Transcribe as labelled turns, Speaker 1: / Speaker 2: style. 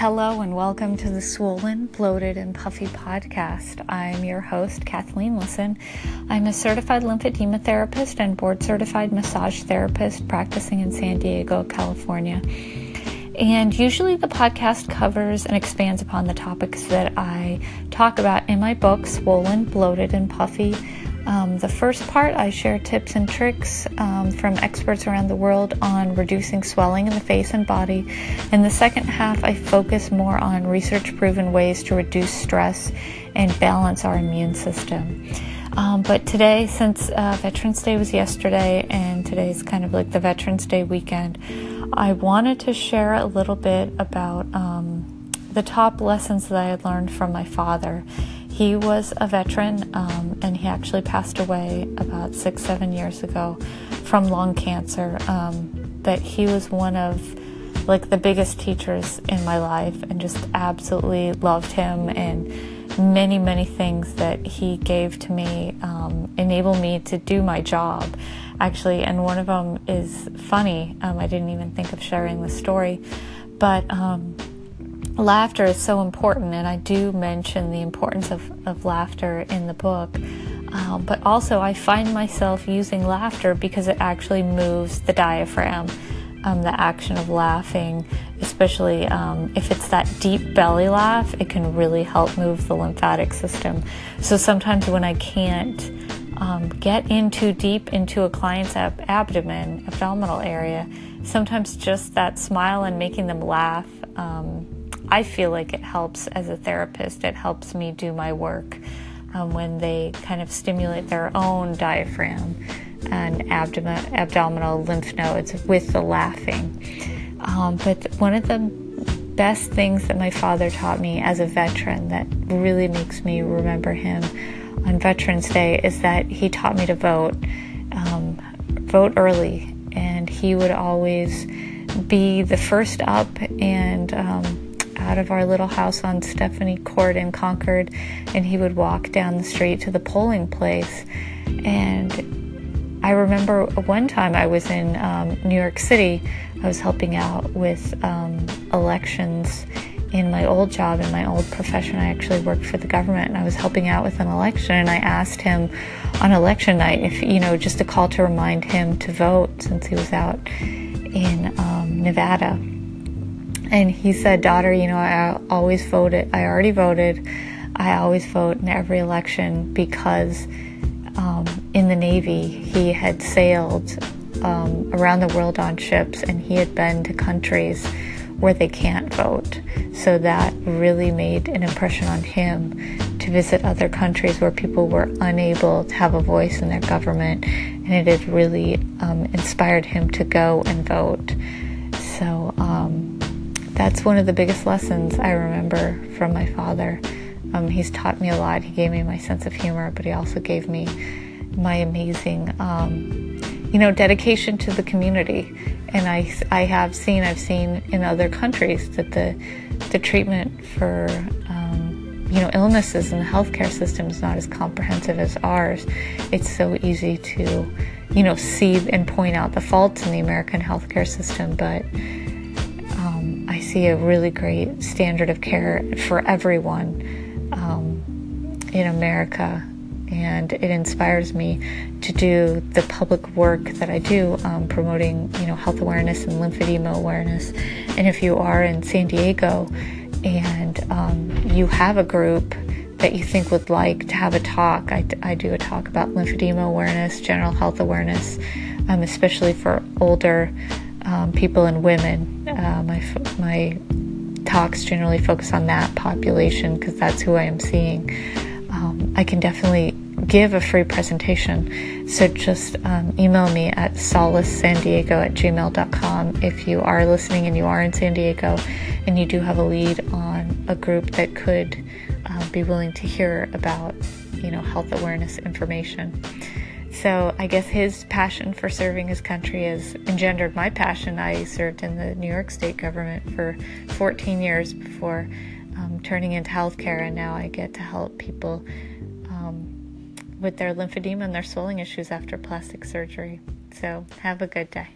Speaker 1: Hello and welcome to the Swollen, Bloated, and Puffy podcast. I'm your host, Kathleen Lisson. I'm a certified lymphedema therapist and board certified massage therapist practicing in San Diego, California. And usually the podcast covers and expands upon the topics that I talk about in my book, Swollen, Bloated, and Puffy um, the first part, I share tips and tricks um, from experts around the world on reducing swelling in the face and body. In the second half, I focus more on research proven ways to reduce stress and balance our immune system. Um, but today, since uh, Veterans Day was yesterday and today's kind of like the Veterans Day weekend, I wanted to share a little bit about um, the top lessons that I had learned from my father he was a veteran um, and he actually passed away about six, seven years ago from lung cancer. Um, but he was one of like the biggest teachers in my life and just absolutely loved him and many, many things that he gave to me um, enable me to do my job actually. And one of them is funny. Um, I didn't even think of sharing the story, but um, laughter is so important, and I do mention the importance of, of laughter in the book. Um, but also, I find myself using laughter because it actually moves the diaphragm. Um, the action of laughing, especially um, if it's that deep belly laugh, it can really help move the lymphatic system. So sometimes when I can't um, get in too deep into a client's ab- abdomen, abdominal area, sometimes just that smile and making them laugh um, I feel like it helps as a therapist. It helps me do my work um, when they kind of stimulate their own diaphragm and abdomen, abdominal lymph nodes with the laughing. Um, but one of the best things that my father taught me as a veteran that really makes me remember him on Veterans Day is that he taught me to vote, um, vote early, and he would always be the first up and um, out of our little house on Stephanie Court in Concord, and he would walk down the street to the polling place. And I remember one time I was in um, New York City, I was helping out with um, elections in my old job, in my old profession. I actually worked for the government and I was helping out with an election. And I asked him on election night if, you know, just a call to remind him to vote since he was out in um, Nevada. And he said, Daughter, you know, I always voted. I already voted. I always vote in every election because um, in the Navy he had sailed um, around the world on ships and he had been to countries where they can't vote. So that really made an impression on him to visit other countries where people were unable to have a voice in their government. And it had really um, inspired him to go and vote. So, that's one of the biggest lessons I remember from my father. Um, he's taught me a lot. He gave me my sense of humor, but he also gave me my amazing, um, you know, dedication to the community. And I, I have seen, I've seen in other countries that the, the treatment for, um, you know, illnesses in the healthcare system is not as comprehensive as ours. It's so easy to, you know, see and point out the faults in the American healthcare system, but see a really great standard of care for everyone um, in America, and it inspires me to do the public work that I do, um, promoting you know health awareness and lymphedema awareness. And if you are in San Diego and um, you have a group that you think would like to have a talk, I, I do a talk about lymphedema awareness, general health awareness, um, especially for older um, people and women. Uh, my my talks generally focus on that population because that's who I am seeing. Um, I can definitely give a free presentation. So just um, email me at solacesandiego at gmail.com if you are listening and you are in San Diego and you do have a lead on a group that could uh, be willing to hear about, you know, health awareness information. So I guess his passion for serving his country has engendered my passion. I served in the New York State government for 14 years before um, turning into healthcare, and now I get to help people um, with their lymphedema and their swelling issues after plastic surgery. So have a good day.